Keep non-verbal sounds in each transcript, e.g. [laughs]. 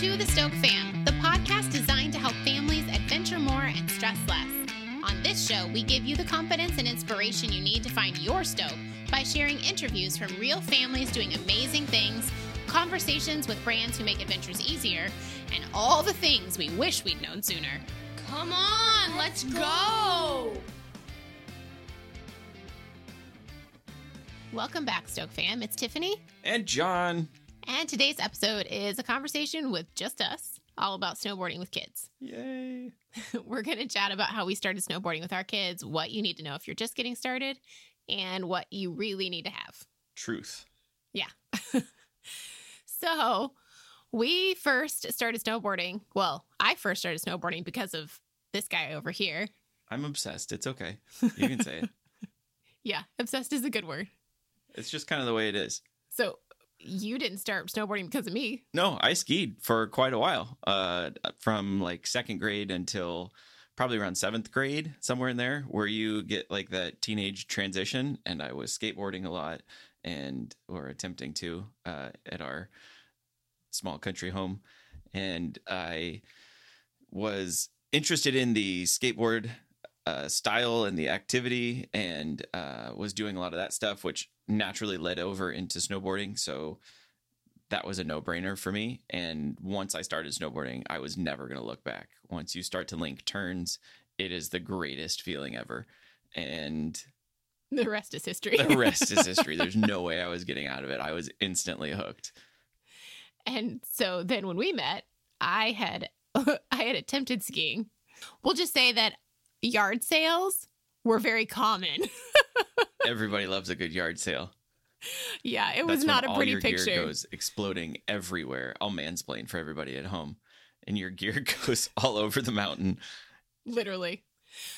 to the Stoke Fam, the podcast designed to help families adventure more and stress less. On this show, we give you the confidence and inspiration you need to find your Stoke by sharing interviews from real families doing amazing things, conversations with brands who make adventures easier, and all the things we wish we'd known sooner. Come on, let's go. Welcome back, Stoke Fam. It's Tiffany, And John. And today's episode is a conversation with just us, all about snowboarding with kids. [laughs] Yay. We're going to chat about how we started snowboarding with our kids, what you need to know if you're just getting started, and what you really need to have. Truth. Yeah. [laughs] so, we first started snowboarding. Well, I first started snowboarding because of this guy over here. I'm obsessed. It's okay. You can say it. [laughs] Yeah, obsessed is a good word. It's just kind of the way it is. So, you didn't start snowboarding because of me. No, I skied for quite a while, uh, from like second grade until probably around seventh grade, somewhere in there, where you get like that teenage transition. And I was skateboarding a lot and or attempting to uh, at our small country home. And I was interested in the skateboard uh, style and the activity and uh, was doing a lot of that stuff, which naturally led over into snowboarding. So that was a no brainer for me. And once I started snowboarding, I was never going to look back. Once you start to link turns, it is the greatest feeling ever. And The rest is history. the rest is [laughs] history. There's no way I was getting out of it. I was instantly hooked. And so then when we met, I had [laughs] I had attempted skiing. We'll just say that yard sales were very common. [laughs] Everybody loves a good yard sale. yeah, it was That's not a all pretty your picture. Gear goes exploding everywhere. I'll mansplain for everybody at home. And your gear [laughs] goes all over the mountain. Literally.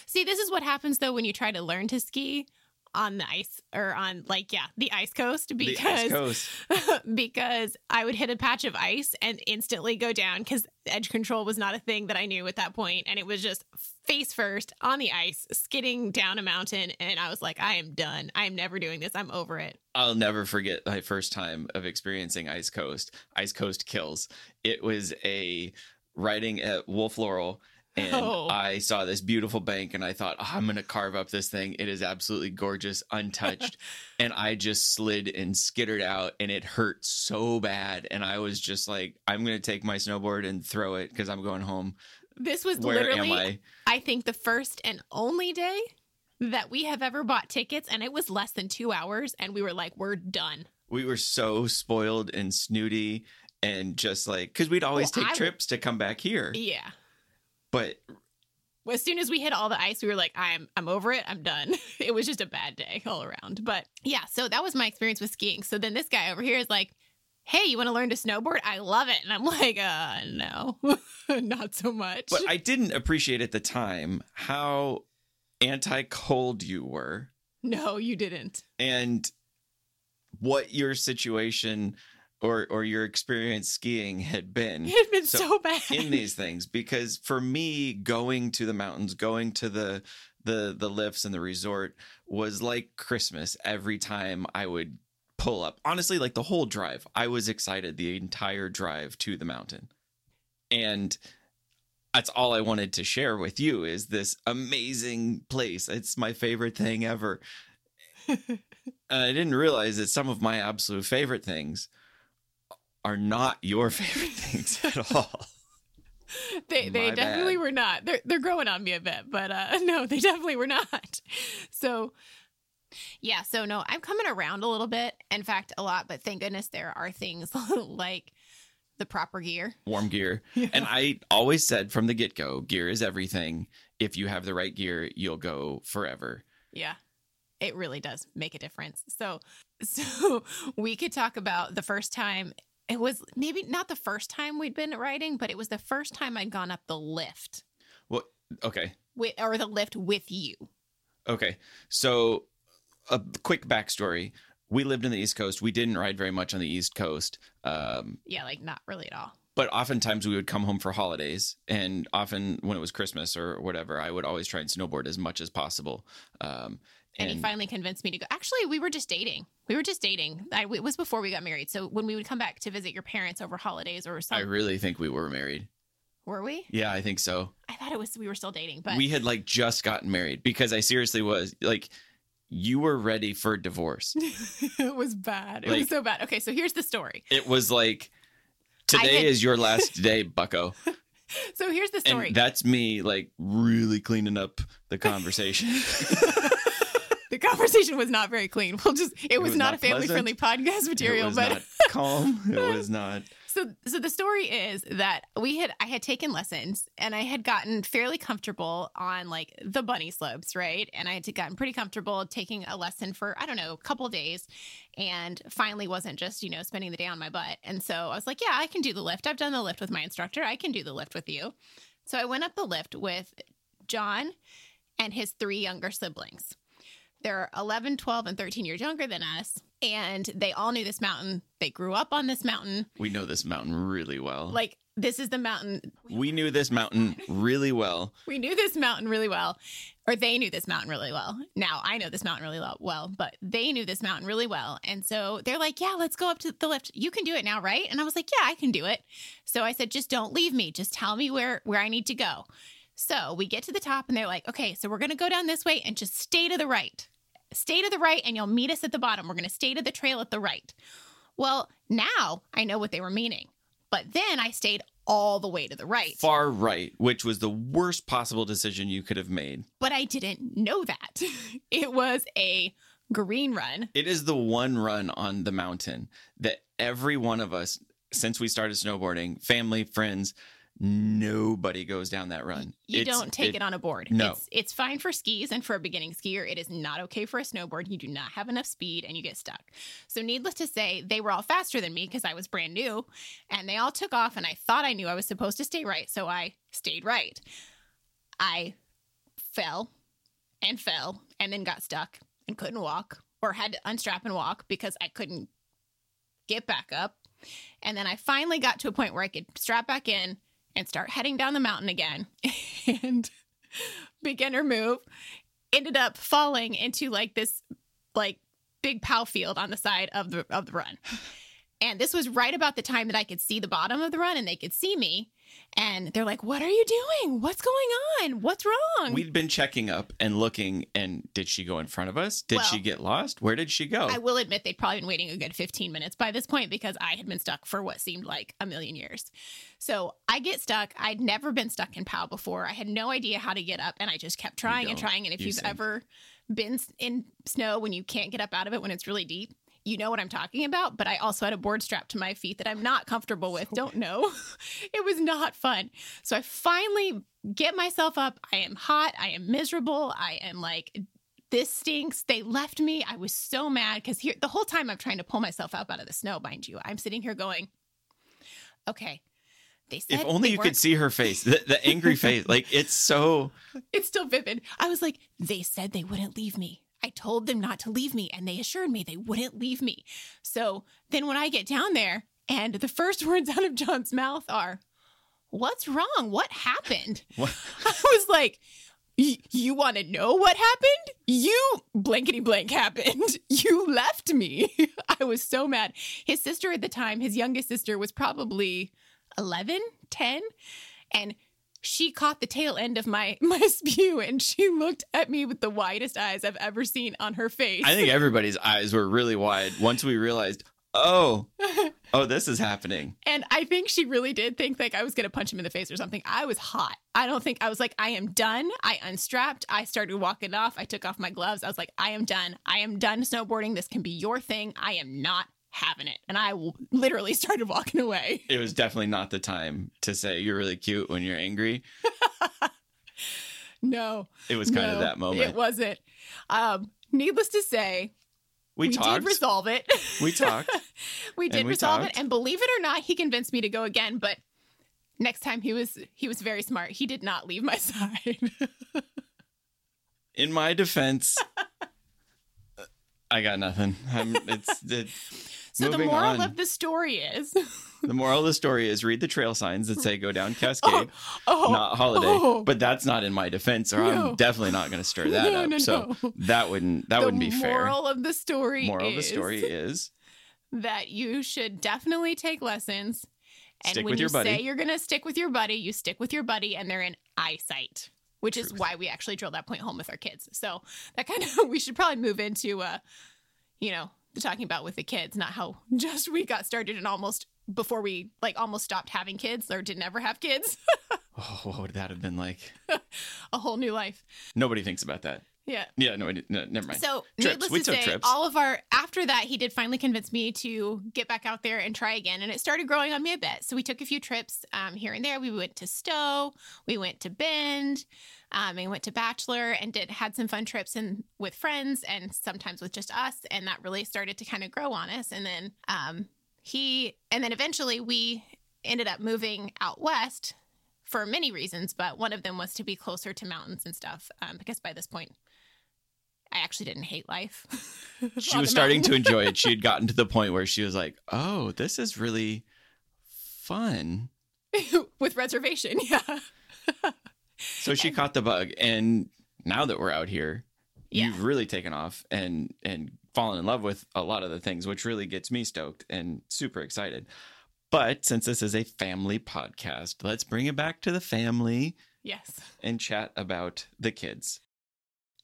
See, this is what happens though when you try to learn to ski on the ice or on like yeah, the ice coast The ice because coast. [laughs] because I would hit a patch of ice and instantly go down cuz edge control was not a thing that I knew at that point and it was just face first on the ice skidding down a mountain and I was like I am done. I am never doing this. I'm over it. I'll never forget my first time of experiencing Ice Coast. Ice Coast kills. It was a riding at Wolf Laurel. And Oh. I saw this beautiful bank and I thought, oh, I'm going to carve up this thing. It is absolutely gorgeous, untouched. [laughs] and I just slid and skittered out and it hurt so bad. And I was just like, I'm going to take my snowboard and throw it because I'm going home. This was Where literally am I? I think the first and only day that we have ever bought tickets and it was less than 2 hours and we were like we're done. We were so spoiled and snooty and just like, because we'd always Well, take I- trips to come back here. Yeah. But as soon as we hit all the ice, we were like, I'm I'm over it. I'm done. [laughs] It was just a bad day all around. But yeah, so that was my experience with skiing. So then this guy over here is like, Hey, you want to learn to snowboard? I love it. And I'm like, uh, no, [laughs] not so much. But I didn't appreciate at the time how anti cold you were no, you didn't. and what your situation or or your experience skiing had been It had been So, so, bad. in these things because for me going to the mountains going to the the the lifts and the resort was like christmas every time i would pull up. Honestly like the whole drive i was excited the entire drive to the mountain. And that's all i wanted to share with you is this amazing place. It's my favorite thing ever. [laughs] I didn't realize that some of my absolute favorite things are not your [laughs] favorite things at [laughs] all they they My definitely bad. were not. They're they're growing on me a bit, but uh [laughs] no, they definitely were not. So yeah, so no, I'm coming around a little bit. In fact, a lot, but thank goodness there are things like the proper gear. warm gear. And I always said from the get go, gear is everything. If you have the right gear, you'll go forever. Yeah. It really does make a difference. So so we could talk about the first time it was maybe not the first time we'd been riding, but it was the first time I'd gone up the lift Well, okay. with or the lift with you. Okay. So, a quick backstory. we lived in the East Coast. We didn't ride very much on the East Coast. Um, Yeah, like not really at all. but oftentimes we would come home for holidays and often when it was christmas or whatever i would always try and snowboard as much as possible um, And, he finally convinced me to go. Actually, we were just dating. We were just dating. I, it was before we got married. So when we would come back to visit your parents over holidays or something. i really think we were married were we? yeah i think so I thought it was we were still dating, but we had like just gotten married because i seriously was like you were ready for divorce [laughs] it was bad. It was so bad. Okay, so here's the story. it was like today had- is your last day bucko [laughs] So here's the story. and that's me like really cleaning up the conversation [laughs] conversation was not very clean. We'll just it, was, was not, not a family friendly podcast it material, but calm it [laughs] was not so so the story is that we had I had taken lessons and I had gotten fairly comfortable on like the bunny slopes, right? And I had gotten pretty comfortable taking a lesson for I don't know, a couple days and finally wasn't just, you know, spending the day on my butt. And so I was like, yeah, I can do the lift. I've done the lift with my instructor. I can do the lift with you. So I went up the lift with John and his three younger siblings. They're 11, 12, and 13 years younger than us. And they all knew this mountain. They grew up on this mountain. we know this mountain really well Like, this is the mountain. we knew this mountain really well We knew this mountain really well, or they knew this mountain really well. Now I know this mountain really well, but they knew this mountain really well. And so they're like, Yeah, let's go up to the lift. You can do it now, right? And I was like, Yeah, I can do it. So I said, Just don't leave me. Just tell me where, where I need to go. So we get to the top and they're like, Okay, so we're going to go down this way and just stay to the right. Stay to the right and you'll meet us at the bottom. We're going to stay to the trail at the right. Well, now I know what they were meaning. But then I stayed all the way to the right. far right, which was the worst possible decision you could have made. but I didn't know that. [laughs] It was a green run. It is the one run on the mountain that every one of us, since we started snowboarding, family, friends, nobody goes down that run. You It's- don't take it, on a board. no. It's, it's fine for skis and for a beginning skier. It is not okay for a snowboard. You do not have enough speed and you get stuck. So, needless to say, they were all faster than me because I was brand new and they all took off. And I thought I knew I was supposed to stay right. So, I stayed right. I fell and fell and then got stuck and couldn't walk or had to unstrap and walk because I couldn't get back up. And then I finally got to a point where I could strap back in and start heading down the mountain again. [laughs] and beginner move ended up falling into like this like big pow field on the side of the of the run. And this was right about the time that I could see the bottom of the run and they could see me. And they're like, What are you doing? What's going on? What's wrong? We'd been checking up and looking, and did she go in front of us? Did Well- she get lost? Where did she go? I will admit they'd probably been waiting a good 15 minutes by this point because I had been stuck for what seemed like a million years. So I get stuck. I'd never been stuck in POW before. I had no idea how to get up and I just kept trying and trying. And if You you've sink. ever been in snow when you can't get up out of it when it's really deep, you know what I'm talking about. But I also had a board strapped to my feet that I'm not comfortable with. [laughs] Don't know. [laughs] it was not fun. So I finally get myself up. I am hot. I am miserable. I am like, this stinks. They left me. I was so mad because here the whole time I'm trying to pull myself up out of the snow, mind you. I'm sitting here going, okay. They said if only you could see her face, the, the angry face. Like it's so. [laughs] it's still vivid. I was like, they said they wouldn't leave me. I told them not to leave me, and they assured me they wouldn't leave me. So then when I get down there, and the first [laughs] words out of John's mouth are, What's wrong? What happened? [laughs] What? [laughs] I was like, You want to know what happened? You blankety blank happened. You left me. I was so mad. His sister at the time, his youngest sister, was probably 11, 10. And she caught the tail end of my [laughs] my spew and she looked at me with the widest eyes I've ever seen on her face. I think everybody's eyes were really wide once we realized, oh, [laughs] oh, this is happening. and I think she really did think like I was gonna punch him in the face or something. I was hot. I don't think I was like, I am done. I unstrapped. I started walking off. I took off my gloves. I was like, I am done. I am done snowboarding. This can be your thing. I am not having it. And I literally [laughs] started walking away. It was definitely not the time to say you're really cute when you're angry. [laughs] No. It was kind of that moment. It wasn't. Um, needless to say, we, we did resolve it. we talked. [laughs] we did we resolve talked. it and believe it or not he convinced me to go again but next time he was he was very smart he did not leave my side In my defense, I got nothing. I'm, it's it, So the moral on. of the story is [laughs] the moral of the story is read the trail signs that say go down [laughs] Cascade, oh, not Holiday. oh. But that's not in my defense, or No. I'm definitely not going to stir that [laughs] No, up. no, so that wouldn't that the wouldn't be fair. moral of the story Moral of the story is that you should definitely take lessons. And Stick when with you buddy. say you're going to stick with your buddy, you stick with your buddy and they're in eyesight, which is why we actually drill that point home with our kids. So that kind of, we should probably move into, uh, you know, talking about with the kids, not how [laughs] just we got started and almost before we like almost stopped having kids or didn't ever have kids, [laughs] oh, what would that have been like? a whole new life. Nobody thinks about that. Yeah. Yeah, no, no never mind. So, Trips. needless We to say, trips. all of our after that, he did finally convince me to get back out there and try again, and it started growing on me a bit. So we took a few trips um, here and there. We went to Stowe, we went to Bend, um, and went to Bachelor, and did had some fun trips and with friends, and sometimes with just us, and that really started to kind of grow on us. And then um, he, and then eventually we ended up moving out west for many reasons, but one of them was to be closer to mountains and stuff, um, because by this point. I actually didn't hate life. [laughs] she was starting to enjoy it. She had [laughs] gotten to the point where she was like, "Oh, this is really fun." [laughs] with reservation. Yeah. So she caught the bug, and now that we're out here, Yeah. you've really taken off and and fallen in love with a lot of the things, which really gets me stoked and super excited. But since this is a family podcast, let's bring it back to the family Yes. and chat about the kids.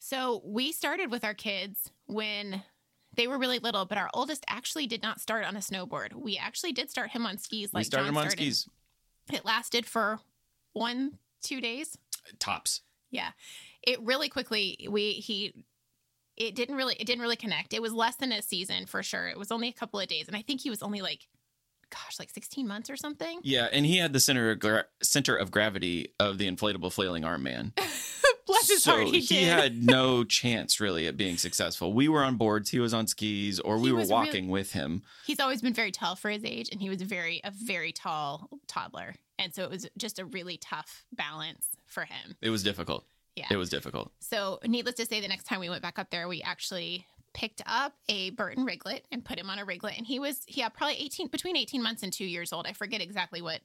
So we started with our kids when they were really little, but our oldest actually did not start on a snowboard. We actually did start him on skis. Like we started John them on skis, It lasted for one, two days. tops. Yeah. It really quickly we he it didn't really it didn't really connect. It was less than a season for sure. It was only a couple of days, and I think he was only like, gosh, like sixteen months or something. Yeah, and he had the center of gra- center of gravity of the inflatable flailing arm man. [laughs] Bless his so heart, he, did. had no chance really at being successful. We were on boards, he was on skis, or we He were was really- walking with him. he's always been very tall for his age and he was very a very tall toddler and so it was just a really tough balance for him It was difficult. yeah It was difficult. so needless to say the next time we went back up there we actually picked up a burton riglet and put him on a riglet and he was yeah probably 18 between 18 months and two years old i forget exactly what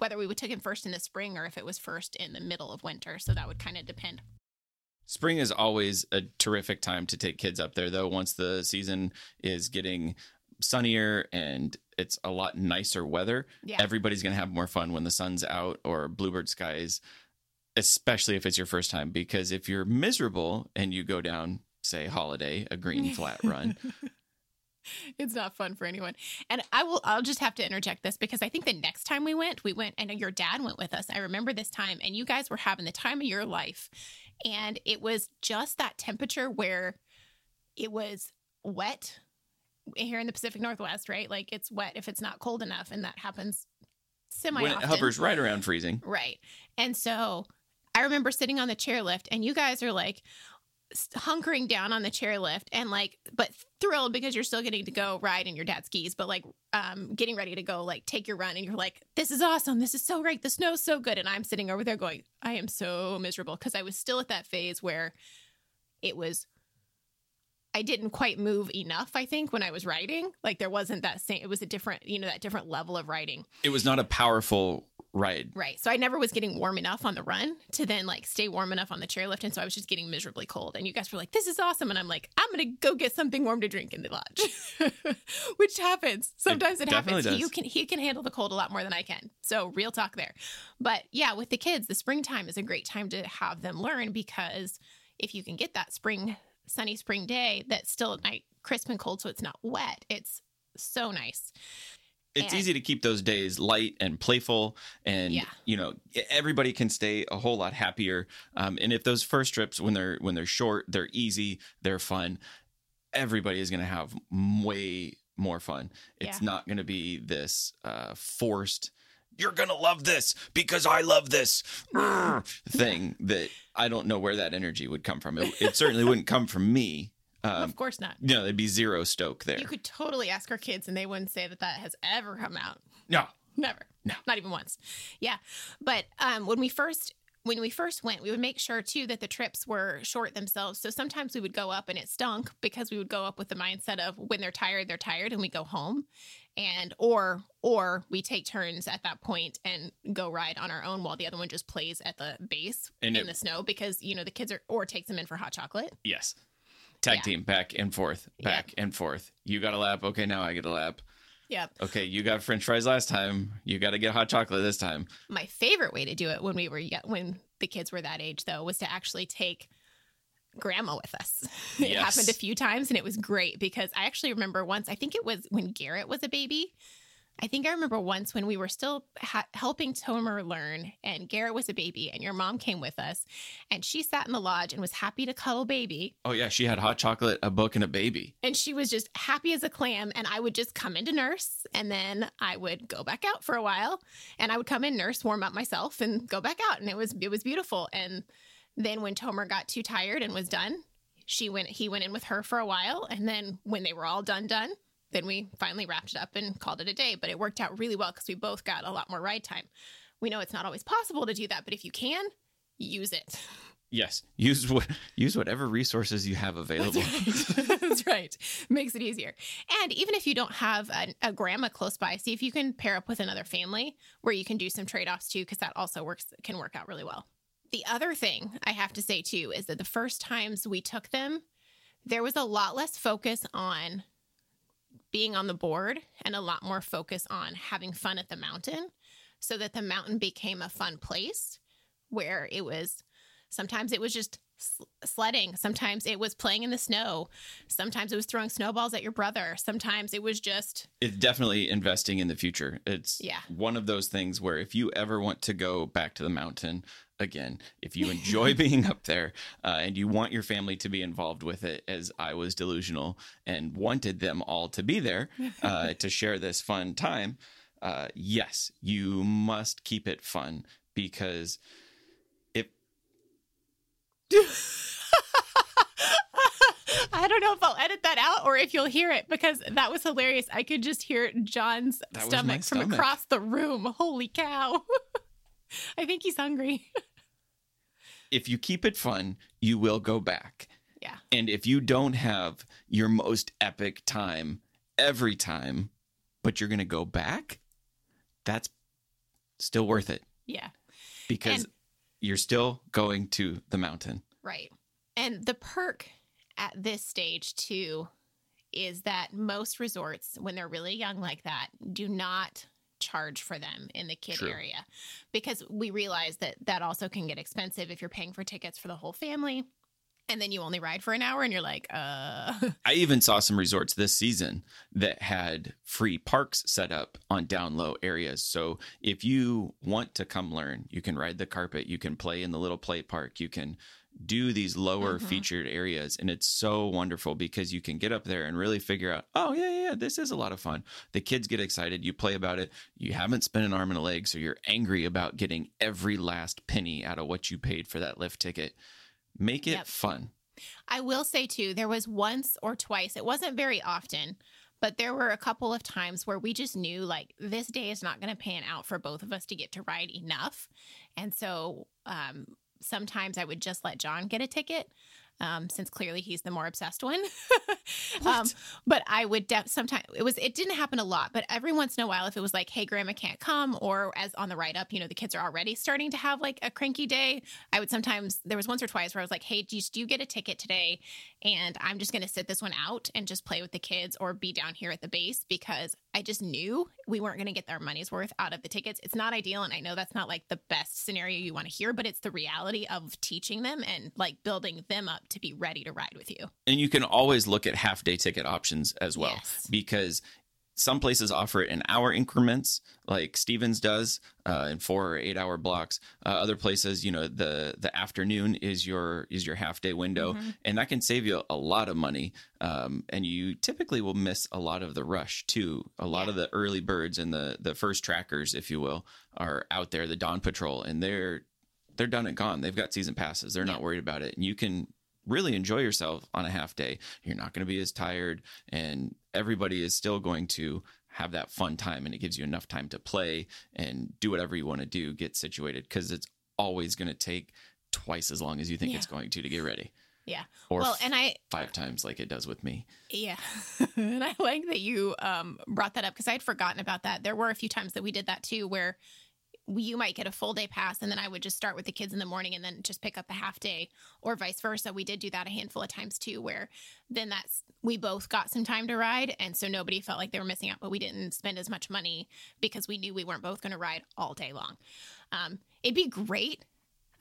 whether we would took him first in the spring or if it was first in the middle of winter so that would kind of depend Spring is always a terrific time to take kids up there, though. Once the season is getting sunnier and it's a lot nicer weather, yeah everybody's going to have more fun when the sun's out or bluebird skies, especially if it's your first time. Because if you're miserable and you go down, say, holiday, a green flat run, [laughs] it's not fun for anyone. And I will I'll just have to interject this because I think the next time we went, we went know your dad went with us. I remember this time and you guys were having the time of your life. And it was just that temperature where it was wet here in the Pacific Northwest, right? Like it's wet if it's not cold enough and that happens semi When it hovers right around freezing. Right. And so I remember sitting on the chairlift and you guys are like hunkering down on the chairlift and like, but thrilled because you're still getting to go ride in your dad's skis, but like um, getting ready to go like take your run. And you're like, this is awesome. This is so great. The snow's so good. And I'm sitting over there going, I am so miserable because I was still at that phase where it was. I didn't quite move enough, I think, when I was riding. Like there wasn't that same, it was a different, you know, that different level of riding. It was not a powerful ride. Right. So I never was getting warm enough on the run to then like stay warm enough on the chairlift. And so I was just getting miserably cold. And you guys were like, this is awesome. And I'm like, I'm going to go get something warm to drink in the lodge, [laughs] which happens. Sometimes it, definitely happens. Does. you can, he can handle the cold a lot more than I can. So real talk there. But yeah, with the kids, the springtime is a great time to have them learn because if you can get that spring, sunny spring day that's still at night crisp and cold so it's not wet, it's so nice. It's And- easy to keep those days light and playful, and Yeah. you know everybody can stay a whole lot happier. Um, and if those first trips, when they're when they're short, they're easy, they're fun. Everybody is going to have way more fun. It's Yeah. not going to be this uh, forced. You're gonna love this because I love this thing that I don't know where that energy would come from. It, it certainly wouldn't come from me. Um, of course not. you know, there'd be zero stoke there. You could totally ask our kids, and they wouldn't say that that has ever come out. no, Never. No. Not even once. Yeah. But um, when we first when we first went, we would make sure too that the trips were short themselves. So sometimes we would go up and it stunk because we would go up with the mindset of when they're tired, they're tired, and we go home. And or or we take turns at that point and go ride on our own while the other one just plays at the base And in it- the snow because you know the kids are or takes them in for hot chocolate. Yes. Tag Yeah. team, back and forth, back and forth. You got a lap. Okay, now I get a lap. Yep. Okay, you got French fries last time. You got to get hot chocolate this time. My favorite way to do it when we were when the kids were that age though was to actually take grandma with us. [laughs] it Yes. happened a few times and it was great because I actually remember once, I think it was when Garrett was a baby. I think I remember once when we were still ha- helping Tomer learn and Garrett was a baby and your mom came with us and she sat in the lodge and was happy to cuddle baby Oh yeah, she had hot chocolate, a book, and a baby. and she was just happy as a clam and i would just come in to nurse and then i would go back out for a while and i would come in nurse warm up myself and go back out and it was it was beautiful and then when tomer got too tired and was done she went he went in with her for a while and then when they were all done done then we finally wrapped it up and called it a day but it worked out really well because we both got a lot more ride time we know it's not always possible to do that but if you can use it Yes, use what use whatever resources you have available. That's right. [laughs] That's right. Makes it easier. And even if you don't have a, a grandma close by, see if you can pair up with another family where you can do some trade offs too, because that also works can work out really well. The other thing I have to say too is that the first times we took them, there was a lot less focus on being on the board and a lot more focus on having fun at the mountain so that the mountain became a fun place where it was sometimes it was just sledding sometimes it was playing in the snow sometimes it was throwing snowballs at your brother sometimes it was just it's definitely investing in the future. It's Yeah. one of those things where if you ever want to go back to the mountain again, if you enjoy [laughs] being up there uh, and you want your family to be involved with it, as I was delusional and wanted them all to be there uh, [laughs] to share this fun time, uh, yes, you must keep it fun because if [laughs] I don't know if I'll edit that out or if you'll hear it because that was hilarious. I could just hear John's was stomach, from across the room. Holy cow. I think he's hungry. If you keep it fun, you will go back. Yeah. And if you don't have your most epic time every time, but you're going to go back, that's still worth it Yeah. because And- you're still going to the mountain. Right. And the perk at this stage, too, is that most resorts, when they're really young like that, do not charge for them in the kid True. area because we realize that that also can get expensive if you're paying for tickets for the whole family and then you only ride for an hour and you're like uh I even saw some resorts this season that had free parks set up on down low areas. So if you want to come learn, you can ride the carpet, you can play in the little play park, you can do these lower Mhm. featured areas. And it's so wonderful because you can get up there and really figure out, oh, yeah, yeah, yeah, this is a lot of fun. The kids get excited, you play about it, you haven't spent an arm and a leg, so you're angry about getting every last penny out of what you paid for that lift ticket. Make it Yep. fun. I will say too, there was once or twice, it wasn't very often, but there were a couple of times where we just knew like this day is not going to pan out for both of us to get to ride enough. And so um, sometimes I would just let John get a ticket. Um, since clearly he's the more obsessed one, [laughs] um, but I would def- sometimes it was it didn't happen a lot, but every once in a while, if it was like, "Hey, Grandma can't come," or as on the write up, you know, the kids are already starting to have like a cranky day, I would sometimes there was once or twice where I was like, "Hey, do you, do you get a ticket today?" And I'm just going to sit this one out and just play with the kids or be down here at the base because I just knew we weren't going to get our money's worth out of the tickets. It's not ideal, and I know that's not like the best scenario you want to hear, but it's the reality of teaching them and like building them up to be ready to ride with you. And you can always look at half day ticket options as well Yes. because some places offer it in hour increments, like Stevens does, uh, in four or eight hour blocks. Uh, other places, you know, the the afternoon is your is your half day window, Mhm. and that can save you a lot of money. Um, and you typically will miss a lot of the rush too. A lot Yeah. of the early birds and the the first trackers, if you will, are out there, the dawn patrol, and they're they're done and gone. They've got season passes. They're not worried about it, and you can really enjoy yourself on a half day. You're not going to be as tired, and everybody is still going to have that fun time, and it gives you enough time to play and do whatever you want to do, get situated because it's always going to take twice as long as you think Yeah. it's going to to get ready. Yeah. Or well, and I five times like it does with me. Yeah. [laughs] and I like that you um, brought that up because I had forgotten about that. There were a few times that we did that too, where you might get a full day pass and then I would just start with the kids in the morning and then just pick up a half day or vice versa. We did do that a handful of times too, where then that's, we both got some time to ride. And so nobody felt like they were missing out, but we didn't spend as much money because we knew we weren't both going to ride all day long. Um, it'd be great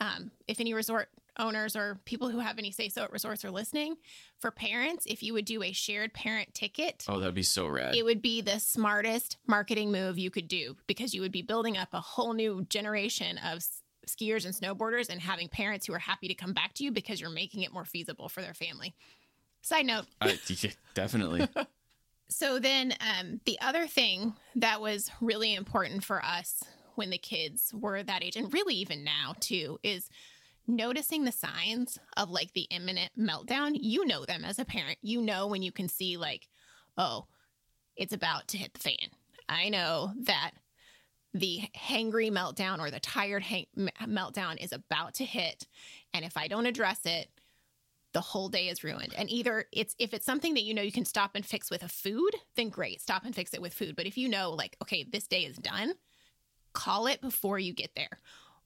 um, if any resort owners or people who have any say so at resorts are listening, for parents, if you would do a shared parent ticket, Oh, that'd be so rad. it would be the smartest marketing move you could do because you would be building up a whole new generation of skiers and snowboarders and having parents who are happy to come back to you because you're making it more feasible for their family. Side note, I, yeah, definitely. [laughs] [laughs] so then um, the other thing that was really important for us when the kids were that age, and really even now too, is noticing the signs of like the imminent meltdown. You know them as a parent. You know when you can see like, oh, it's about to hit the fan. I know that the hangry meltdown or the tired hang- meltdown is about to hit, and if I don't address it, the whole day is ruined. And either it's if it's something that you know you can stop and fix with a food, then great, stop and fix it with food. But if you know like, okay, this day is done, call it before you get there.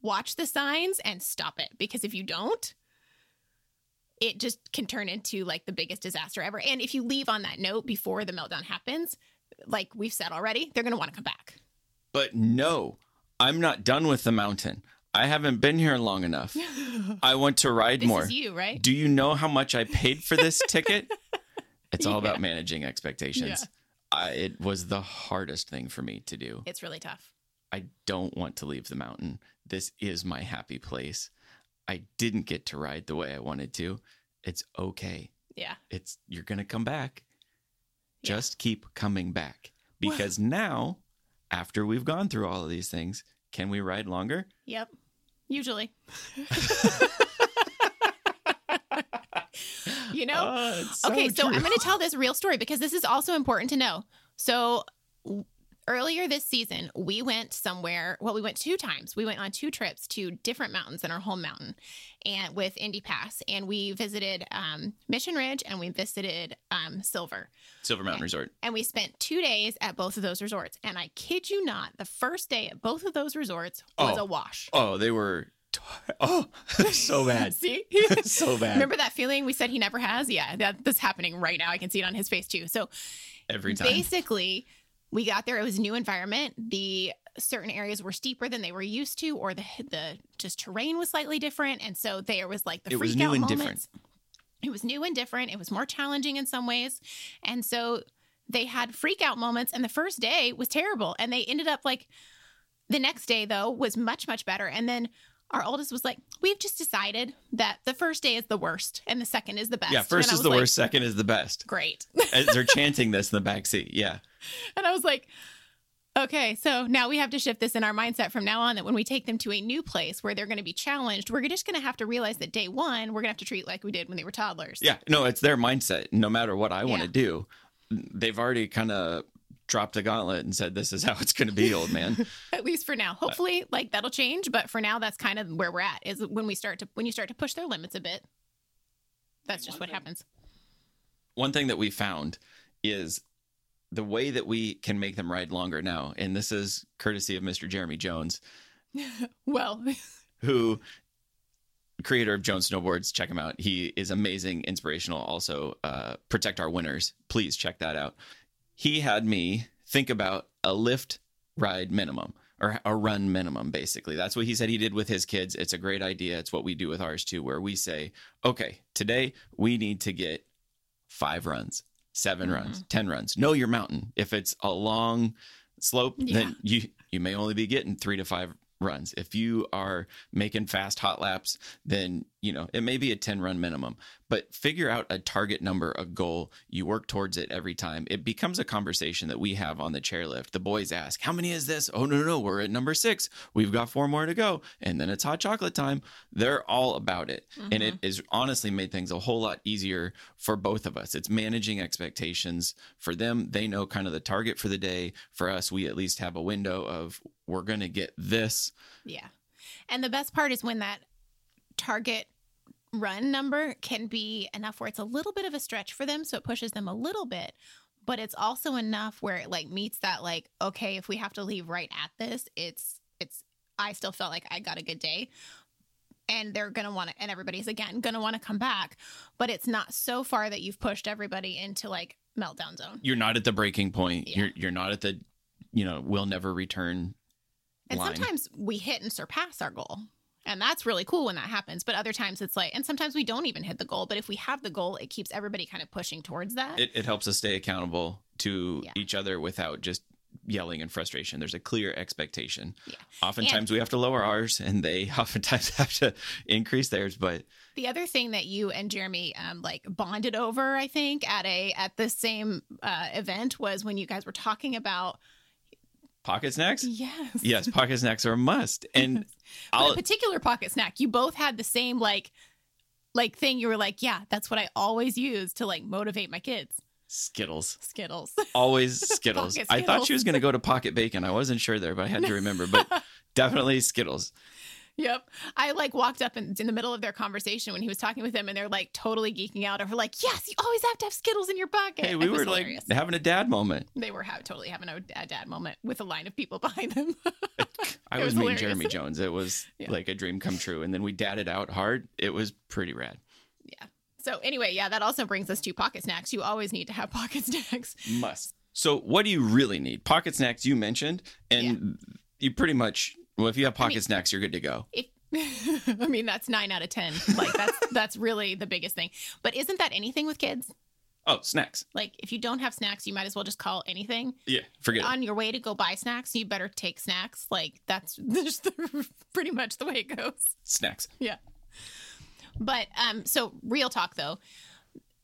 Watch the signs and stop it because if you don't, it just can turn into like the biggest disaster ever. And if you leave on that note before the meltdown happens, like we've said already, they're going to want to come back. But no, I'm not done with the mountain. I haven't been here long enough. [laughs] I want to ride This more. you, right? Do you know how much I paid for this [laughs] ticket? It's all Yeah. about managing expectations. I, it was the hardest thing for me to do. It's really tough. I don't want to leave the mountain. This is my happy place. I didn't get to ride the way I wanted to. It's okay. Yeah. It's you're going to come back. Yeah. Just keep coming back because now after we've gone through all of these things, can we ride longer? Yep. Usually. [laughs] you know? Oh, it's okay, so. I'm going to tell this real story because this is also important to know. So earlier this season, we went somewhere. Well, we went two times. We went on two trips to different mountains than our home mountain, and with Indy Pass, and we visited um, Mission Ridge and we visited um, Silver, Silver Mountain Resort. and we spent two days at both of those resorts. And I kid you not, the first day at both of those resorts was Oh. a wash. Oh, they were oh [laughs] so bad. [laughs] See, [laughs] so bad. Remember that feeling we said he never has? Yeah, that, that's happening right now. I can see it on his face too. So Every time. basically, we got there. It was a new environment. The certain areas were steeper than they were used to, or the the just terrain was slightly different, and so there was like the It was freak new out and moments. different. It was new and different. It was more challenging in some ways, and so they had freak out moments. And the first day was terrible, and they ended up like the next day though was much much better, and then. Our oldest was like, "We've just decided that the first day is the worst and the second is the best." yeah, first is the like, worst, second is the best. Great. As they're [laughs] chanting this in the back seat. Yeah. And I was like, okay, so now we have to shift this in our mindset from now on that when we take them to a new place where they're going to be challenged, we're just going to have to realize that day one, we're going to have to treat like we did when they were toddlers. Yeah. No, it's their mindset. No matter what I want Yeah. to do, they've already kind of dropped the gauntlet and said, this is how it's going to be, old man. [laughs] At least for now. Hopefully, like that'll change. But for now, that's kind of where we're at is when we start to, when you start to push their limits a bit. That's just what happens. One thing that we found is the way that we can make them ride longer now, and this is courtesy of Mr. Jeremy Jones, [laughs] Well, [laughs] who creator of Jones Snowboards. Check him out. He is amazing, inspirational. Also, uh, Protect Our Winters. Please check that out. He had me think about a lift ride minimum or a run minimum. Basically, that's what he said he did with his kids. It's a great idea. It's what we do with ours too, where we say, okay, today we need to get five runs, 7 mm-hmm. runs, ten runs. Know your mountain. If it's a long slope, Yeah. then you you may only be getting three to five runs. If you are making fast hot laps, then you know it may be a 10 run minimum. But figure out a target number, a goal. You work towards it every time. It becomes a conversation that we have on the chairlift. The boys ask, How many is this? Oh no, no, no, we're at number six. We've got four more to go. And then it's hot chocolate time. They're all about it. And it mm-hmm. is honestly made things a whole lot easier for both of us. It's managing expectations for them. They know kind of the target for the day. For us, we at least have a window of we're going to get this. Yeah. And the best part is when that target run number can be enough where it's a little bit of a stretch for them. So it pushes them a little bit, but it's also enough where it like meets that, like, okay, if we have to leave right at this, it's, it's, I still felt like I got a good day. And they're going to want to, and everybody's again going to want to come back. But it's not so far that you've pushed everybody into like meltdown zone. You're not at the breaking point. Yeah. You're you're not at the you know, we'll never return And line. sometimes we hit and surpass our goal. And that's really cool when that happens. But other times it's like, and sometimes we don't even hit the goal. But if we have the goal, it keeps everybody kind of pushing towards that. it, it helps us stay accountable to Yeah. each other without just yelling and frustration. There's a clear expectation. Yeah. Oftentimes we have to lower ours and they [laughs] oftentimes have to increase theirs, but the other thing that you and Jeremy um, like bonded over, I think, at a at the same uh, event was when you guys were talking about pocket snacks? yes, Yes, pocket snacks are a must. [laughs] And a particular pocket snack. You both had the same like like thing. You were like, yeah, that's what I always use to like motivate my kids. Skittles. Skittles. Always [laughs] Skittles. Pocket I thought she was going to go to pocket bacon. I wasn't sure there, but I had to remember. But [laughs] definitely Skittles. Yep. I like walked up in, in the middle of their conversation when he was talking with them and they're like totally geeking out over like, yes, you always have to have Skittles in your pocket. Hey, we It was were like hilarious. having a dad moment. they were ha- totally having a, dad moment with a line of people [laughs] behind them. [laughs] I was, was me and hilarious. Jeremy Jones. It was [laughs] Yeah. like a dream come true. And then we dadded out hard. It was pretty rad. yeah. So anyway, yeah, that also brings us to pocket snacks. You always need to have pocket snacks. Must. So, what do you really need? Pocket snacks you mentioned, and you pretty much well, if you have pocket mean- snacks, you're good to go. If, [laughs] I mean, that's nine out of ten. Like that's [laughs] that's really the biggest thing. But isn't that anything with kids? Oh, snacks. Like if you don't have snacks, you might as well just call anything. Yeah, forget it. On your way to go buy snacks, you better take snacks. Like that's [laughs] just the, pretty much the way it goes. Snacks. Yeah. But um, so real talk though,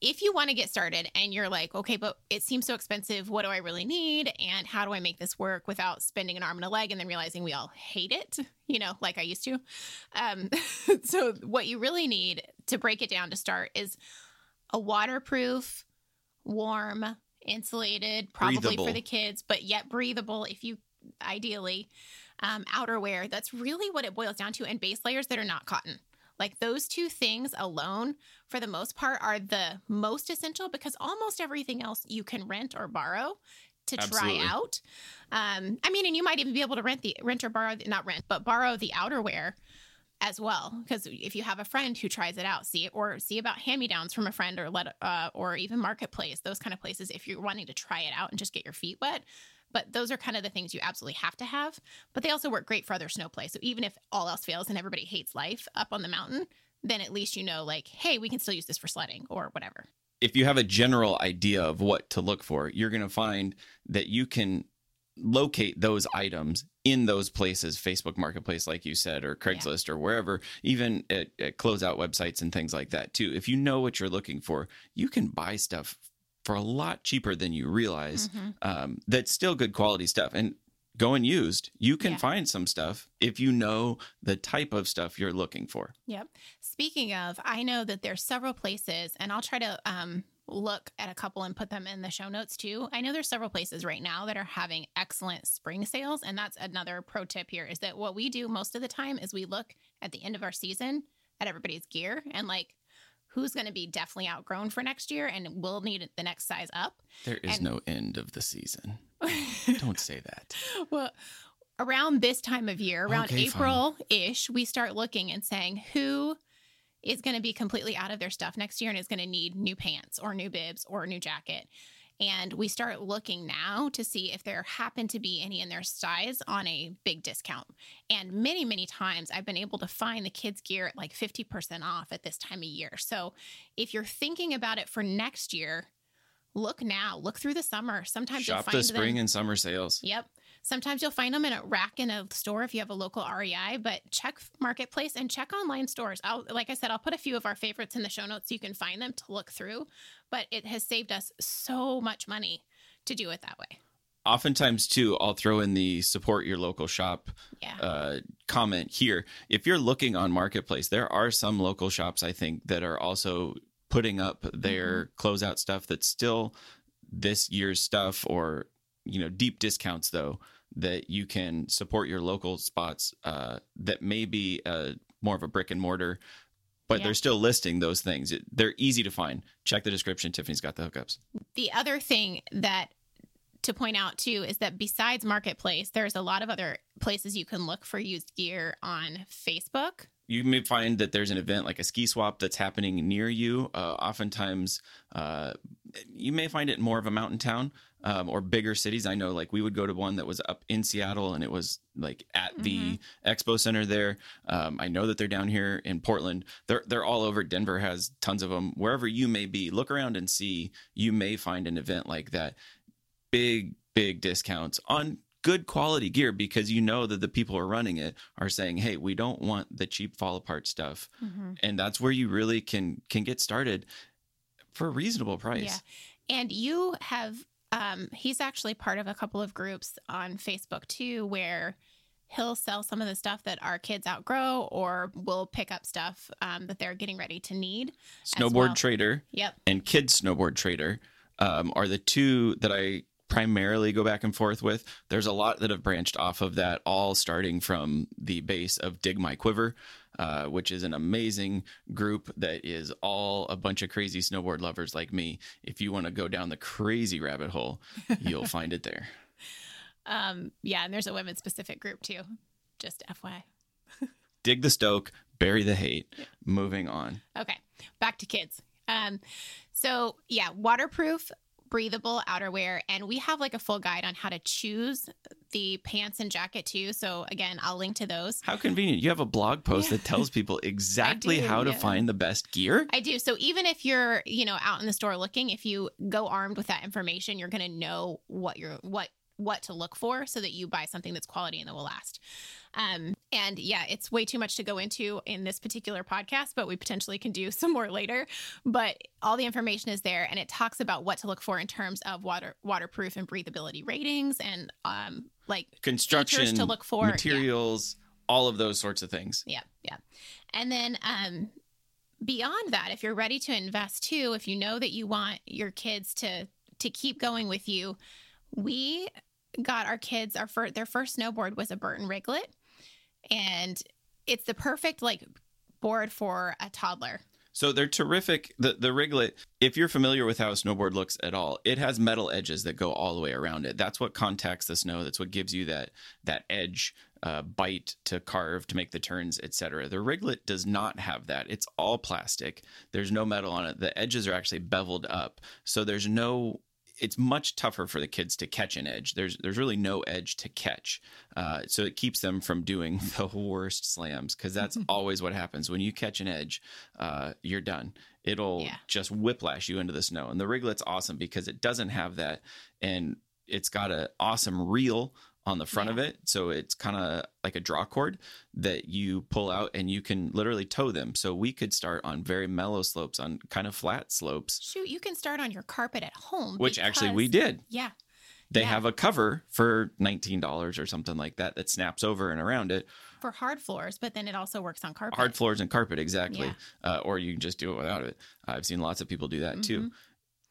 if you want to get started and you're like, okay, but it seems so expensive. What do I really need? And how do I make this work without spending an arm and a leg and then realizing we all hate it, you know, like I used to? Um, [laughs] so, what you really need to break it down to start is a waterproof, warm, insulated, probably Breathable. for the kids, but yet breathable if you ideally um, outerwear. That's really what it boils down to, and base layers that are not cotton. Like those two things alone, for the most part, are the most essential because almost everything else you can rent or borrow to Absolutely. try out. Um, I mean, and you might even be able to rent the rent or borrow not rent, but borrow the outerwear as well. Because if you have a friend who tries it out, see or see about hand me downs from a friend or let uh, or even marketplace, those kind of places. If you're wanting to try it out and just get your feet wet. But those are kind of the things you absolutely have to have. But they also work great for other snow play. So even if all else fails and everybody hates life up on the mountain, then at least you know, like, hey, we can still use this for sledding or whatever. If you have a general idea of what to look for, you're going to find that you can locate those items in those places facebook marketplace like you said or craigslist or wherever even at, at closeout websites and things like that too if you know what you're looking for you can buy stuff for a lot cheaper than you realize Mhm. um, that's still good quality stuff and going used you can Yeah. find some stuff if you know the type of stuff you're looking for Yep. Speaking of, I know that there's several places, and I'll try to um, look at a couple and put them in the show notes too. I know there's several places right now that are having excellent spring sales, and that's another pro tip here is that what we do most of the time is we look at the end of our season at everybody's gear and like who's going to be definitely outgrown for next year and will need the next size up. there is And- no end of the season [laughs] don't say that well, around this time of year, around Okay. April ish, we start looking and saying who is going to be completely out of their stuff next year and is going to need new pants or new bibs or a new jacket. And we start looking now to see if there happen to be any in their size on a big discount. And many, many times I've been able to find the kids' gear at like 50% off at this time of year. So if you're thinking about it for next year, look now, look through the summer. Sometimes shop find the spring them. and summer sales Yep. Sometimes you'll find them in a rack in a store if you have a local REI, but check marketplace and check online stores. I'll like I said, I'll put a few of our favorites in the show notes so you can find them to look through. But it has saved us so much money to do it that way. oftentimes too i'll throw in the support your local shop Yeah. uh, comment here if you're looking on marketplace there are some local shops i think that are also putting up their Mm-hmm. closeout stuff that's still this year's stuff or you know deep discounts though that you can support your local spots uh, that may be uh, more of a brick and mortar, but Yeah. they're still listing those things. They're easy to find. Check the description. Tiffany's got the hookups. The other thing that to point out too is that besides Marketplace, there's a lot of other places you can look for used gear on Facebook. you may find that there's an event like a ski swap that's happening near you. Uh, oftentimes, uh, you may find it more of a mountain town um, or bigger cities. I know, like we would go to one that was up in Seattle, and it was like at the expo center there. Um, I know that they're down here in Portland. They're they're all over. Denver has tons of them. Wherever you may be, look around and see. You may find an event like that. Big big discounts on good quality gear because you know that the people who are running it are saying, "Hey, we don't want the cheap fall apart stuff," and that's where you really can can get started for a reasonable price. Yeah. And you have, um, he's actually part of a couple of groups on Facebook too, where he'll sell some of the stuff that our kids outgrow or will pick up stuff um, that they're getting ready to need. Snowboard well. Trader Yep. and Kids Snowboard Trader um, are the two that I primarily go back and forth with. There's a lot that have branched off of that, all starting from the base of Dig My Quiver, uh, which is an amazing group that is all a bunch of crazy snowboard lovers like me. If you want to go down the crazy rabbit hole, you'll [laughs] find it there. Um, yeah. And there's a women specific group too. Just FYI. [laughs] Dig the Stoke, bury the hate. Moving on. Okay, back to kids. Um, so yeah, waterproof, breathable outerwear, and we have like a full guide on how to choose the pants and jacket too. So again, I'll link to those. How convenient. You have a blog post Yeah. that tells people [laughs] exactly do, how to yeah. find the best gear. I do. So even if you're, you know, out in the store looking, if you go armed with that information, you're going to know what you're what what to look for so that you buy something that's quality and that will last. Um, and yeah, it's way too much to go into in this particular podcast, but we potentially can do [laughs] some more later. But all the information is there, and it talks about what to look for in terms of water waterproof and breathability ratings, and um, like Construction, to look for, yeah. materials, all of those sorts of things. yeah, yeah. And then um beyond that, if you're ready to invest too, if you know that you want your kids to to keep going with you, we got our kids our fir- their first snowboard was a Burton Riglet and it's the perfect like board for a toddler. So they're terrific. The the riglet, if you're familiar with how a snowboard looks at all, it has metal edges that go all the way around it. That's what contacts the snow. That's what gives you that that edge uh, bite to carve to make the turns, etc. The riglet does not have that. It's all plastic. There's no metal on it. The edges are actually beveled up, so there's no. It's much tougher for the kids to catch an edge. There's there's really no edge to catch, uh, so it keeps them from doing [laughs] the worst slams because that's always what happens when you catch an edge. Uh, you're done. It'll Yeah. just whiplash you into the snow. And the riglet's awesome because it doesn't have that, and it's got an awesome reel on the front of it. So it's kind of like a draw cord that you pull out and you can literally tow them. So we could start on very mellow slopes, on kind of flat slopes, Shoot, you can start on your carpet at home. which actually we did. Yeah. They Yeah. have a cover for $19 or something like that that snaps over and around it. For hard floors, but then it also works on carpet. Hard floors and carpet, exactly. Yeah. Uh, or you can just do it without it. I've seen lots of people do that Mm-hmm. too.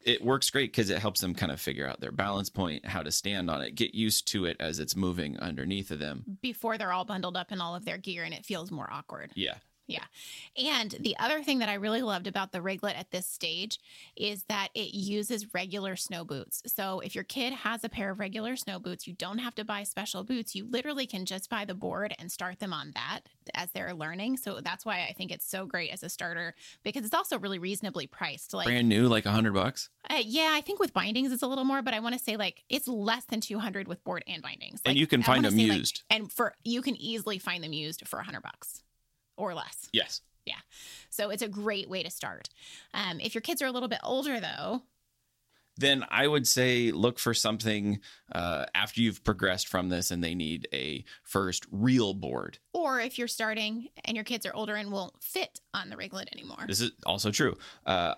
It works great because it helps them kind of figure out their balance point, how to stand on it, get used to it as it's moving underneath of them. before they're all bundled up in all of their gear and it feels more awkward. Yeah. Yeah. And the other thing that I really loved about the Riglet at this stage is that it uses regular snow boots. So if your kid has a pair of regular snow boots, you don't have to buy special boots. You literally can just buy the board and start them on that as they're learning. So that's why I think it's so great as a starter because it's also really reasonably priced. Like, Brand new, like a hundred bucks. uh, yeah, I think with bindings it's a little more, but I want to say like it's less than 200 with board and bindings. And you can find them say, like- used. and for you can easily find them used for a 100 bucks or less. Yes. Yeah. So it's a great way to start. Um, if your kids are a little bit older, though, Then I would say look for something uh, after you've progressed from this and they need a first real board. or if you're starting and your kids are older and won't fit on the Riglet anymore. This is also true. Uh,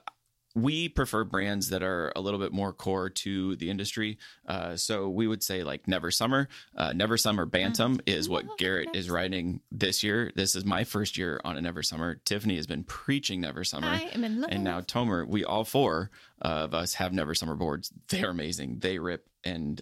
we prefer brands that are a little bit more core to the industry. Uh, so we would say like Never Summer. Uh, Never Summer Bantam is what Garrett is riding this year. This is my first year on a Never Summer. Tiffany has been preaching Never Summer. I am in love. And now Tomer, we all four of us have Never Summer boards. They're amazing. They rip and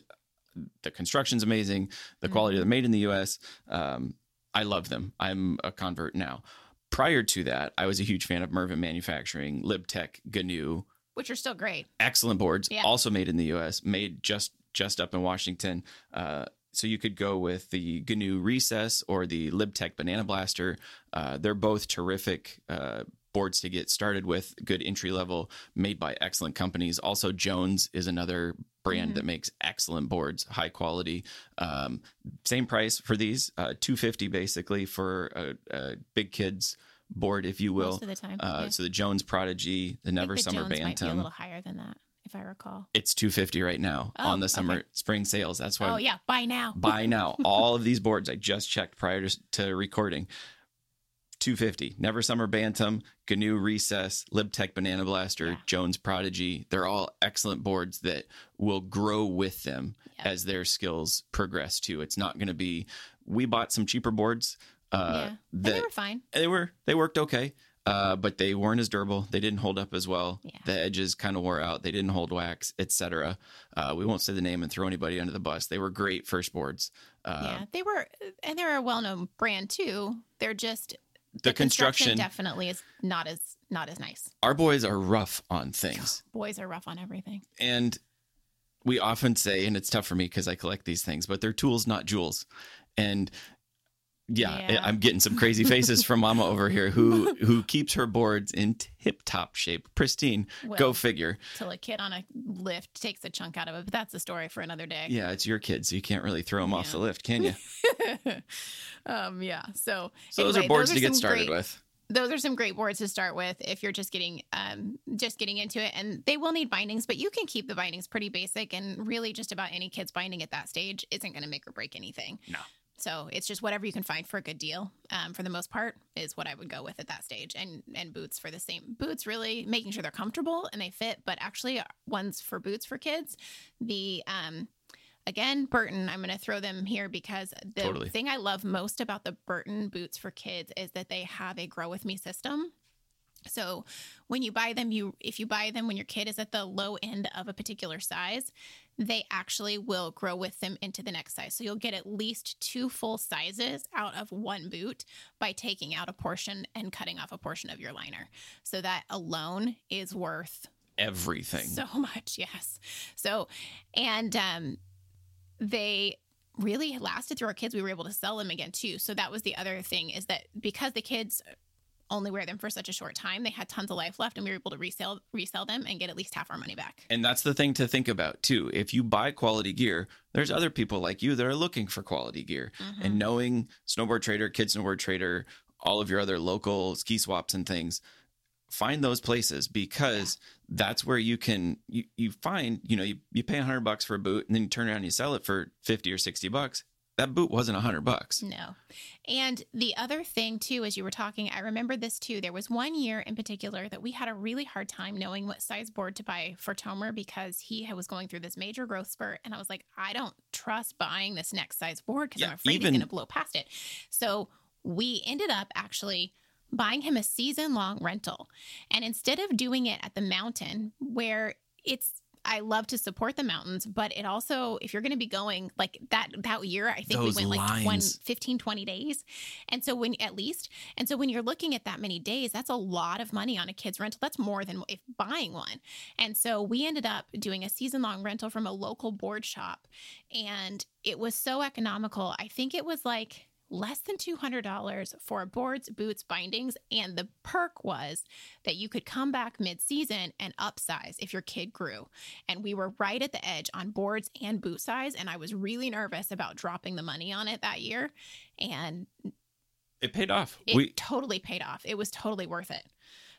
the construction's amazing, the quality Mm-hmm. they're made in the U.S. Um, I love them. I'm a convert now. Prior to that, I was a huge fan of Mervin Manufacturing, LibTech, GNU, Which are still great. excellent boards, Yeah. also made in the U.S., made just just up in Washington. Uh, so you could go with the GNU Recess or the LibTech Banana Blaster. Uh, they're both terrific uh, boards to get started with. Good entry level, made by excellent companies. Also, Jones is another brand Mhm. that makes excellent boards, high quality. Um, same price for these, uh, two fifty basically for a, a big kids board, if you will. Most of the time. Uh, yeah. So the Jones Prodigy, the Never the Summer Jones be a little higher than that, if I recall. It's 250 right now Oh, on the summer okay. spring sales. That's why Oh yeah, buy now. buy now. All of [laughs] these boards I just checked prior to, to recording. 250. Never Summer Bantam, GNU Recess, LibTech Banana Blaster, Yeah. Jones Prodigy. They're all excellent boards that will grow with them Yep. as their skills progress too. It's not going to be we bought some cheaper boards uh yeah, that they were fine. they were they worked okay uh, but they weren't as durable they didn't hold up as well Yeah. the edges kind of wore out they didn't hold wax etc uh, we won't say the name and throw anybody under the bus they were great first boards uh, yeah, they were, and they're a well-known brand too. They're just the, construction, definitely is not as not as nice. our boys are rough on things [sighs] Boys are rough on everything. and we often say and it's tough for me because i collect these things but they're tools not jewels and yeah, Yeah. I'm getting some crazy faces from Mama over here who [laughs] who keeps her boards in tip top shape, pristine. Go figure. till a kid on a lift takes a chunk out of it, but that's a story for another day. Yeah, it's your kid, so you can't really throw them off the lift, can you? [laughs] um, yeah. So, So those are anyway, boards are to get started great- with. those are some great boards to start with if you're just getting um just getting into it and they will need bindings but you can keep the bindings pretty basic and really just about any kid's binding at that stage isn't going to make or break anything No. So it's just whatever you can find for a good deal um, for the most part is what i would go with at that stage and and boots for the same boots really making sure they're comfortable and they fit but actually ones for boots for kids the um Again, Burton, I'm going to throw them here because the Totally. thing I love most about the Burton boots for kids is that they have a grow with me system. So when you buy them, you if you buy them when your kid is at the low end of a particular size, they actually will grow with them into the next size. So you'll get at least two full sizes out of one boot by taking out a portion and cutting off a portion of your liner. So that alone is worth Everything. so [laughs] much, yes. So, and um, they really lasted through our kids. We were able to sell them again too. So that was the other thing is that because the kids only wear them for such a short time, they had tons of life left, and we were able to resell resell them and get at least half our money back. And that's the thing to think about too. If you buy quality gear, there's other people like you that are looking for quality gear. Mhm. And knowing Snowboard Trader, Kid Snowboard Trader, all of your other local ski swaps and things, find those places because that's where you can you, you find, you know, you, you pay 100 bucks for a boot and then you turn around and you sell it for 50 or 60 bucks. That boot wasn't a 100 bucks. No. And the other thing, too, as you were talking, I remember this too. There was one year in particular that we had a really hard time knowing what size board to buy for Tomer because he was going through this major growth spurt. And I was like, I don't trust buying this next size board because Yeah, I'm afraid even- he's going to blow past it. So we ended up actually buying him a season long rental. And instead of doing it at the mountain where it's I love to support the mountains, but it also if you're going to be going like that that year, I think Those we went like 20, 15 20 days. And so when at least and so when you're looking at that many days, that's a lot of money on a kid's rental. That's more than if buying one. And so we ended up doing a season long rental from a local board shop and it was so economical. I think it was like less than $200 for boards, boots, bindings. And the perk was that you could come back mid season and upsize if your kid grew. And we were right at the edge on boards and boot size. And I was really nervous about dropping the money on it that year. And It paid off. it we totally paid off. It was totally worth it.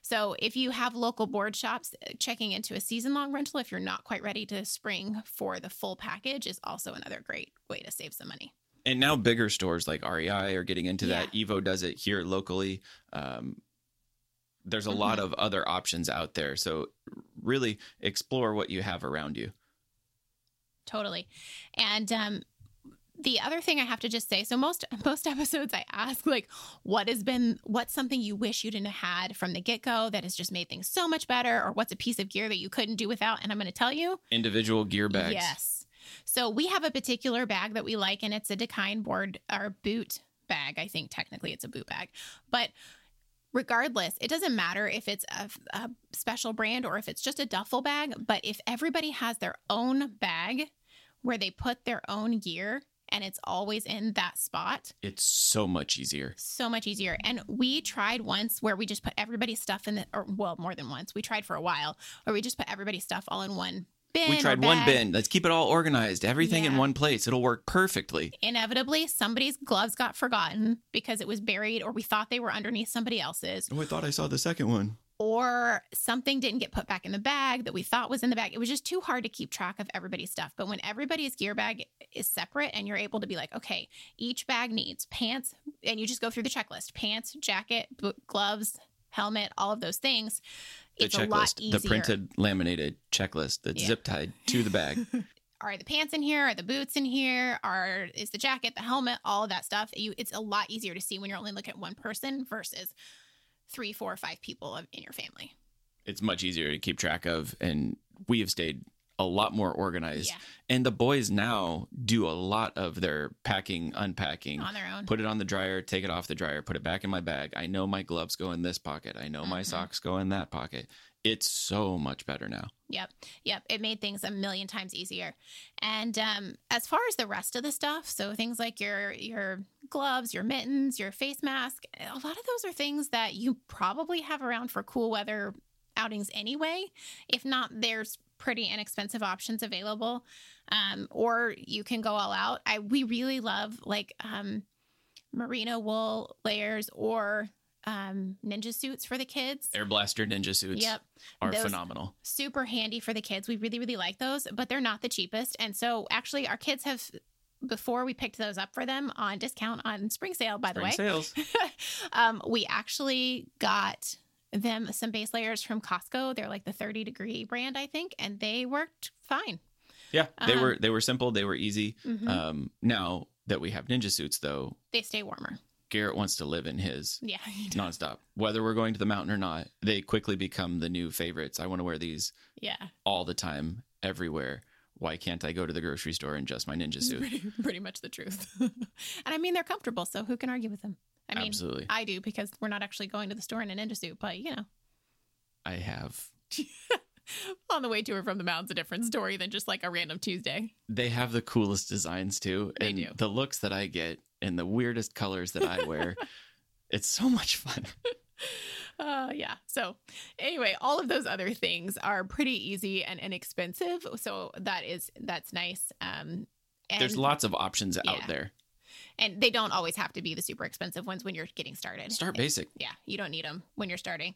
So if you have local board shops, uh, checking into a season long rental if you're not quite ready to spring for the full package is also another great way to save some money. And now bigger stores like REI are getting into that. Evo does it here locally. Um, there's a lot Mhm. of other options out there. So really explore what you have around you. Totally. And um the other thing I have to just say, so most [laughs] most episodes I ask like what has been what's something you wish you didn't have had from the get-go that has just made things so much better or what's a piece of gear that you couldn't do without and I'm going to tell you Individual gear bags. Yes. So we have a particular bag that we like, and it's a Dakine board or boot bag. I think technically it's a boot bag, but regardless, it doesn't matter if it's a, a special brand or if it's just a duffel bag. But if everybody has their own bag where they put their own gear and it's always in that spot, It's so much easier. so much easier. And we tried once where we just put everybody's stuff in the, or well, more than once. We tried for a while where we just put everybody's stuff all in one bin. We tried one bin. Let's keep it all organized. Everything in one place. It'll work perfectly. Inevitably, somebody's gloves got forgotten because it was buried, or we thought they were underneath somebody else's, Oh, I thought I saw the second one. or something didn't get put back in the bag that we thought was in the bag. It was just too hard to keep track of everybody's stuff. But when everybody's gear bag is separate and you're able to be like, okay, each bag needs pants, and you just go through the checklist pants, jacket, gloves, helmet, all of those things. The It's a lot checklist, the printed laminated checklist that's Yeah. zip tied to the bag. [laughs] Are the pants in here? Are the boots in here? Are is the jacket, the helmet, all of that stuff? You, it's a lot easier to see when you're only looking at one person versus three, four, five people of- in your family. it's much easier to keep track of and we have stayed a lot more organized Yeah. and the boys now do a lot of their packing unpacking On their own. put it on the dryer take it off the dryer put it back in my bag i know my gloves go in this pocket i know my Mhm. socks go in that pocket it's so much better now Yep. Yep. It made things a million times easier. And um, as far as the rest of the stuff, so things like your your gloves, your mittens, your face mask, a lot of those are things that you probably have around for cool weather outings anyway. If not, there's pretty inexpensive options available. Um, or you can go all out. I we really love like um, merino wool layers or um, ninja suits for the kids. Airblaster ninja suits Yep. are Those- phenomenal super handy for the kids. We really, really like those, but they're not the cheapest. And so, actually, our kids have, before we picked those up for them on discount on spring sale, by the way, sales [laughs] um, we actually got them some base layers from Costco. They're like the 30 degree brand, I think, and they worked fine. yeah they Um, were they were simple they were easy Mhm. um now that we have ninja suits though they stay warmer. garrett wants to live in his Yeah. [laughs] nonstop. Whether we're going to the mountain or not, they quickly become the new favorites. I want to wear these Yeah. all the time, everywhere. Why can't I go to the grocery store in just my ninja [laughs] suit? Pretty, pretty much the truth. [laughs] and I mean, they're comfortable, so who can argue with them? I mean, Absolutely. I do because we're not actually going to the store in an ninja suit, but you know. I have. [laughs] on the way to or from the mountain's a different story than just like a random Tuesday. They have the coolest designs too, They and do. the looks that I get and the weirdest colors that I wear. [laughs] it's so much fun. [laughs] Uh, yeah. So, anyway, all of those other things are pretty easy and inexpensive. So that is that's nice. Um, and, There's lots of options Yeah. out there. And they don't always have to be the super expensive ones when you're getting started. Start basic. Yeah, you don't need them when you're starting.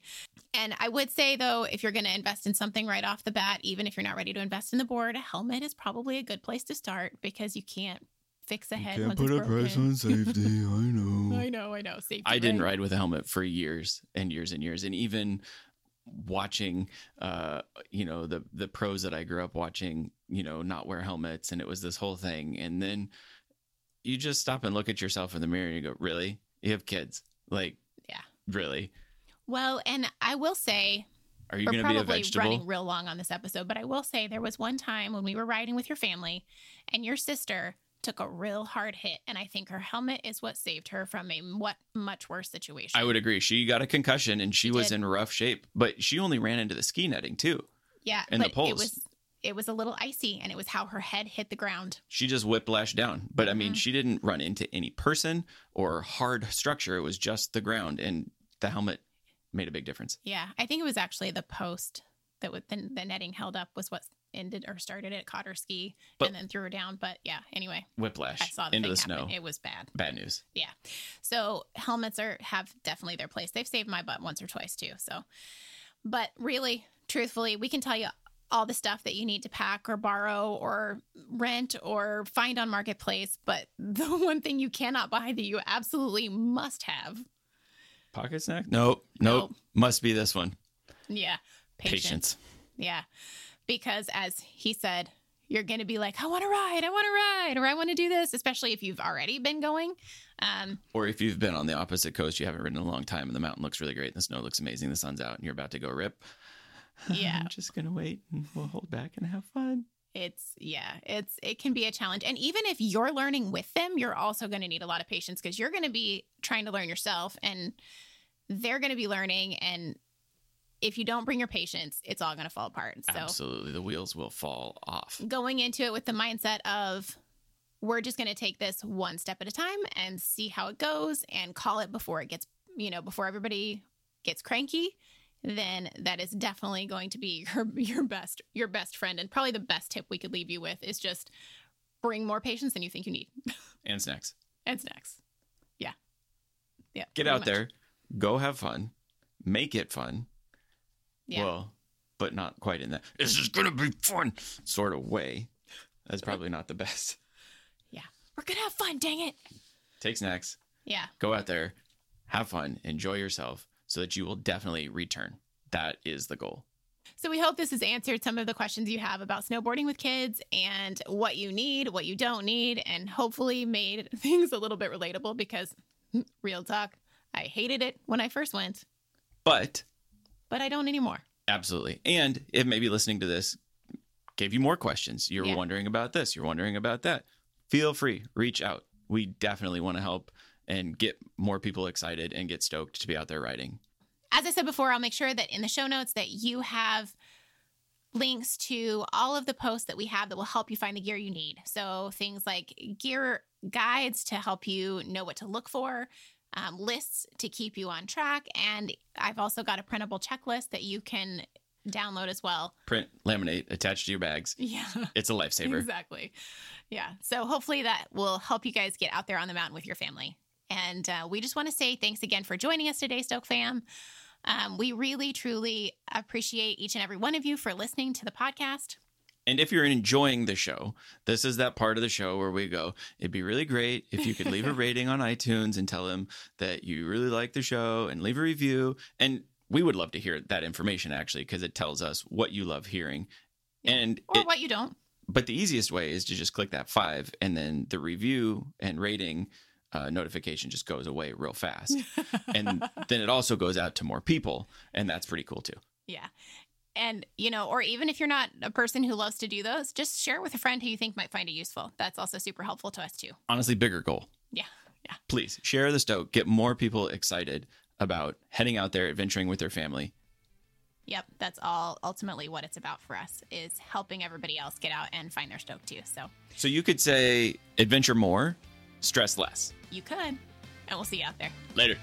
And I would say though, if you're going to invest in something right off the bat, even if you're not ready to invest in the board, a helmet is probably a good place to start because you can't fix a head. once it's broken. [laughs] safety. I know. I know, I know. Safety. I didn't right? ride with a helmet for years and years and years, and even watching, uh, you know, the the pros that I grew up watching, you know, not wear helmets, and it was this whole thing. And then you just stop and look at yourself in the mirror and you go, "Really? You have kids? Like, Yeah. really? Well, and I will say Are you going to be a probably vegetable?" running real long on this episode, but I will say there was one time when we were riding with your family and your sister took a real hard hit, and I think her helmet is what saved her from a what much worse situation. I would agree. She got a concussion and she She was did. in rough shape, but she only ran into the ski netting too. yeah, and the but it poles. was it was a little icy, and it was how her head hit the ground. She just whiplashed down. But I mean, Mhm. she didn't run into any person or hard structure. It was just the ground, and the helmet made a big difference. Yeah, I think it was actually the post that with the, the netting held up was what ended or started it. Caught her ski But- and then threw her down. But yeah, anyway, Whiplash I saw the into the happen. snow. It was bad. Bad news. Yeah. So helmets are have definitely their place. They've saved my butt once or twice too. So, but really, truthfully, we can tell you all the stuff that you need to pack or borrow or rent or find on marketplace. But [laughs] the one thing you cannot buy that you absolutely must have, Pocket snack? Nope. Nope. Nope. Must be this one. yeah, patience. Patience. Yeah, because as he said. You're going to be like, I want to ride, I want to ride, or I want to do this, especially if you've already been going. Um, Or if you've been on the opposite coast, you haven't ridden in a long time, and the mountain looks really great, and the snow looks amazing, the sun's out, and you're about to go rip. Yeah. I'm just gonna wait, and we'll hold back and have fun. It's yeah, it's it can be a challenge. And even if you're learning with them, you're also going to need a lot of patience because you're going to be trying to learn yourself and they're going to be learning and if you don't bring your patience, it's all going to fall apart. So Absolutely. The wheels will fall off. going into it with the mindset of we're just going to take this one step at a time and see how it goes and call it before it gets, you know, before everybody gets cranky, then that is definitely going to be [laughs] your your best your best friend and probably the best tip we could leave you with is just bring more patience than you think you need. [laughs] And snacks. and snacks. Yeah. Yeah. Get out much. there, go have fun, make it fun. Yeah. Well, but not quite in that. This is going to be fun sort of way. That's probably not the best. [laughs] yeah. We're going to have fun, dang it. Take snacks, Yeah. go out there, have fun, enjoy yourself so that you will definitely return. That is the goal. So we hope this has answered some of the questions you have about snowboarding with kids and what you need, what you don't need, and hopefully made [laughs] things a little bit relatable because [laughs] real talk, I hated it when I first went, But but I don't anymore. Absolutely. And if maybe listening to this gave you more questions, you're Yeah. wondering about this, you're wondering about that, feel free, reach out. We definitely want to help and get more people excited and get stoked to be out there riding. As I said before, I'll make sure that in the show notes that you have links to all of the posts that we have that will help you find the gear you need. So things like gear guides to help you know what to look for, um, lists to keep you on track, and I've also got a printable checklist that you can download as well. Print, laminate, attach to your bags. Yeah. It's a lifesaver. [laughs] Exactly. Yeah. So hopefully that will help you guys get out there on the mountain with your family. And uh, we just want to say thanks again for joining us today, Stoke fam. Um, we really, truly appreciate each and every one of you for listening to the podcast. And if you're enjoying the show, this is that part of the show where we go, it'd be really great if you could leave a [laughs] rating on iTunes and tell them that you really like the show and leave a review. And we would love to hear that information actually, because it tells us what you love hearing. And Or it- what you don't. but the easiest way is to just click that five and then the review and rating uh, notification just goes away real fast. [laughs] and then it also goes out to more people. And that's pretty cool too. Yeah. And, you know, or even if you're not a person who loves to do those, just share it with a friend who you think might find it useful. That's also super helpful to us too. Honestly, bigger goal. Yeah. Yeah. please share the stoke get more people excited about heading out there adventuring with their family Yep. That's all ultimately what it's about for us is helping everybody else get out and find their stoke too. So so you could say adventure more stress less you could. And we'll see you out there. later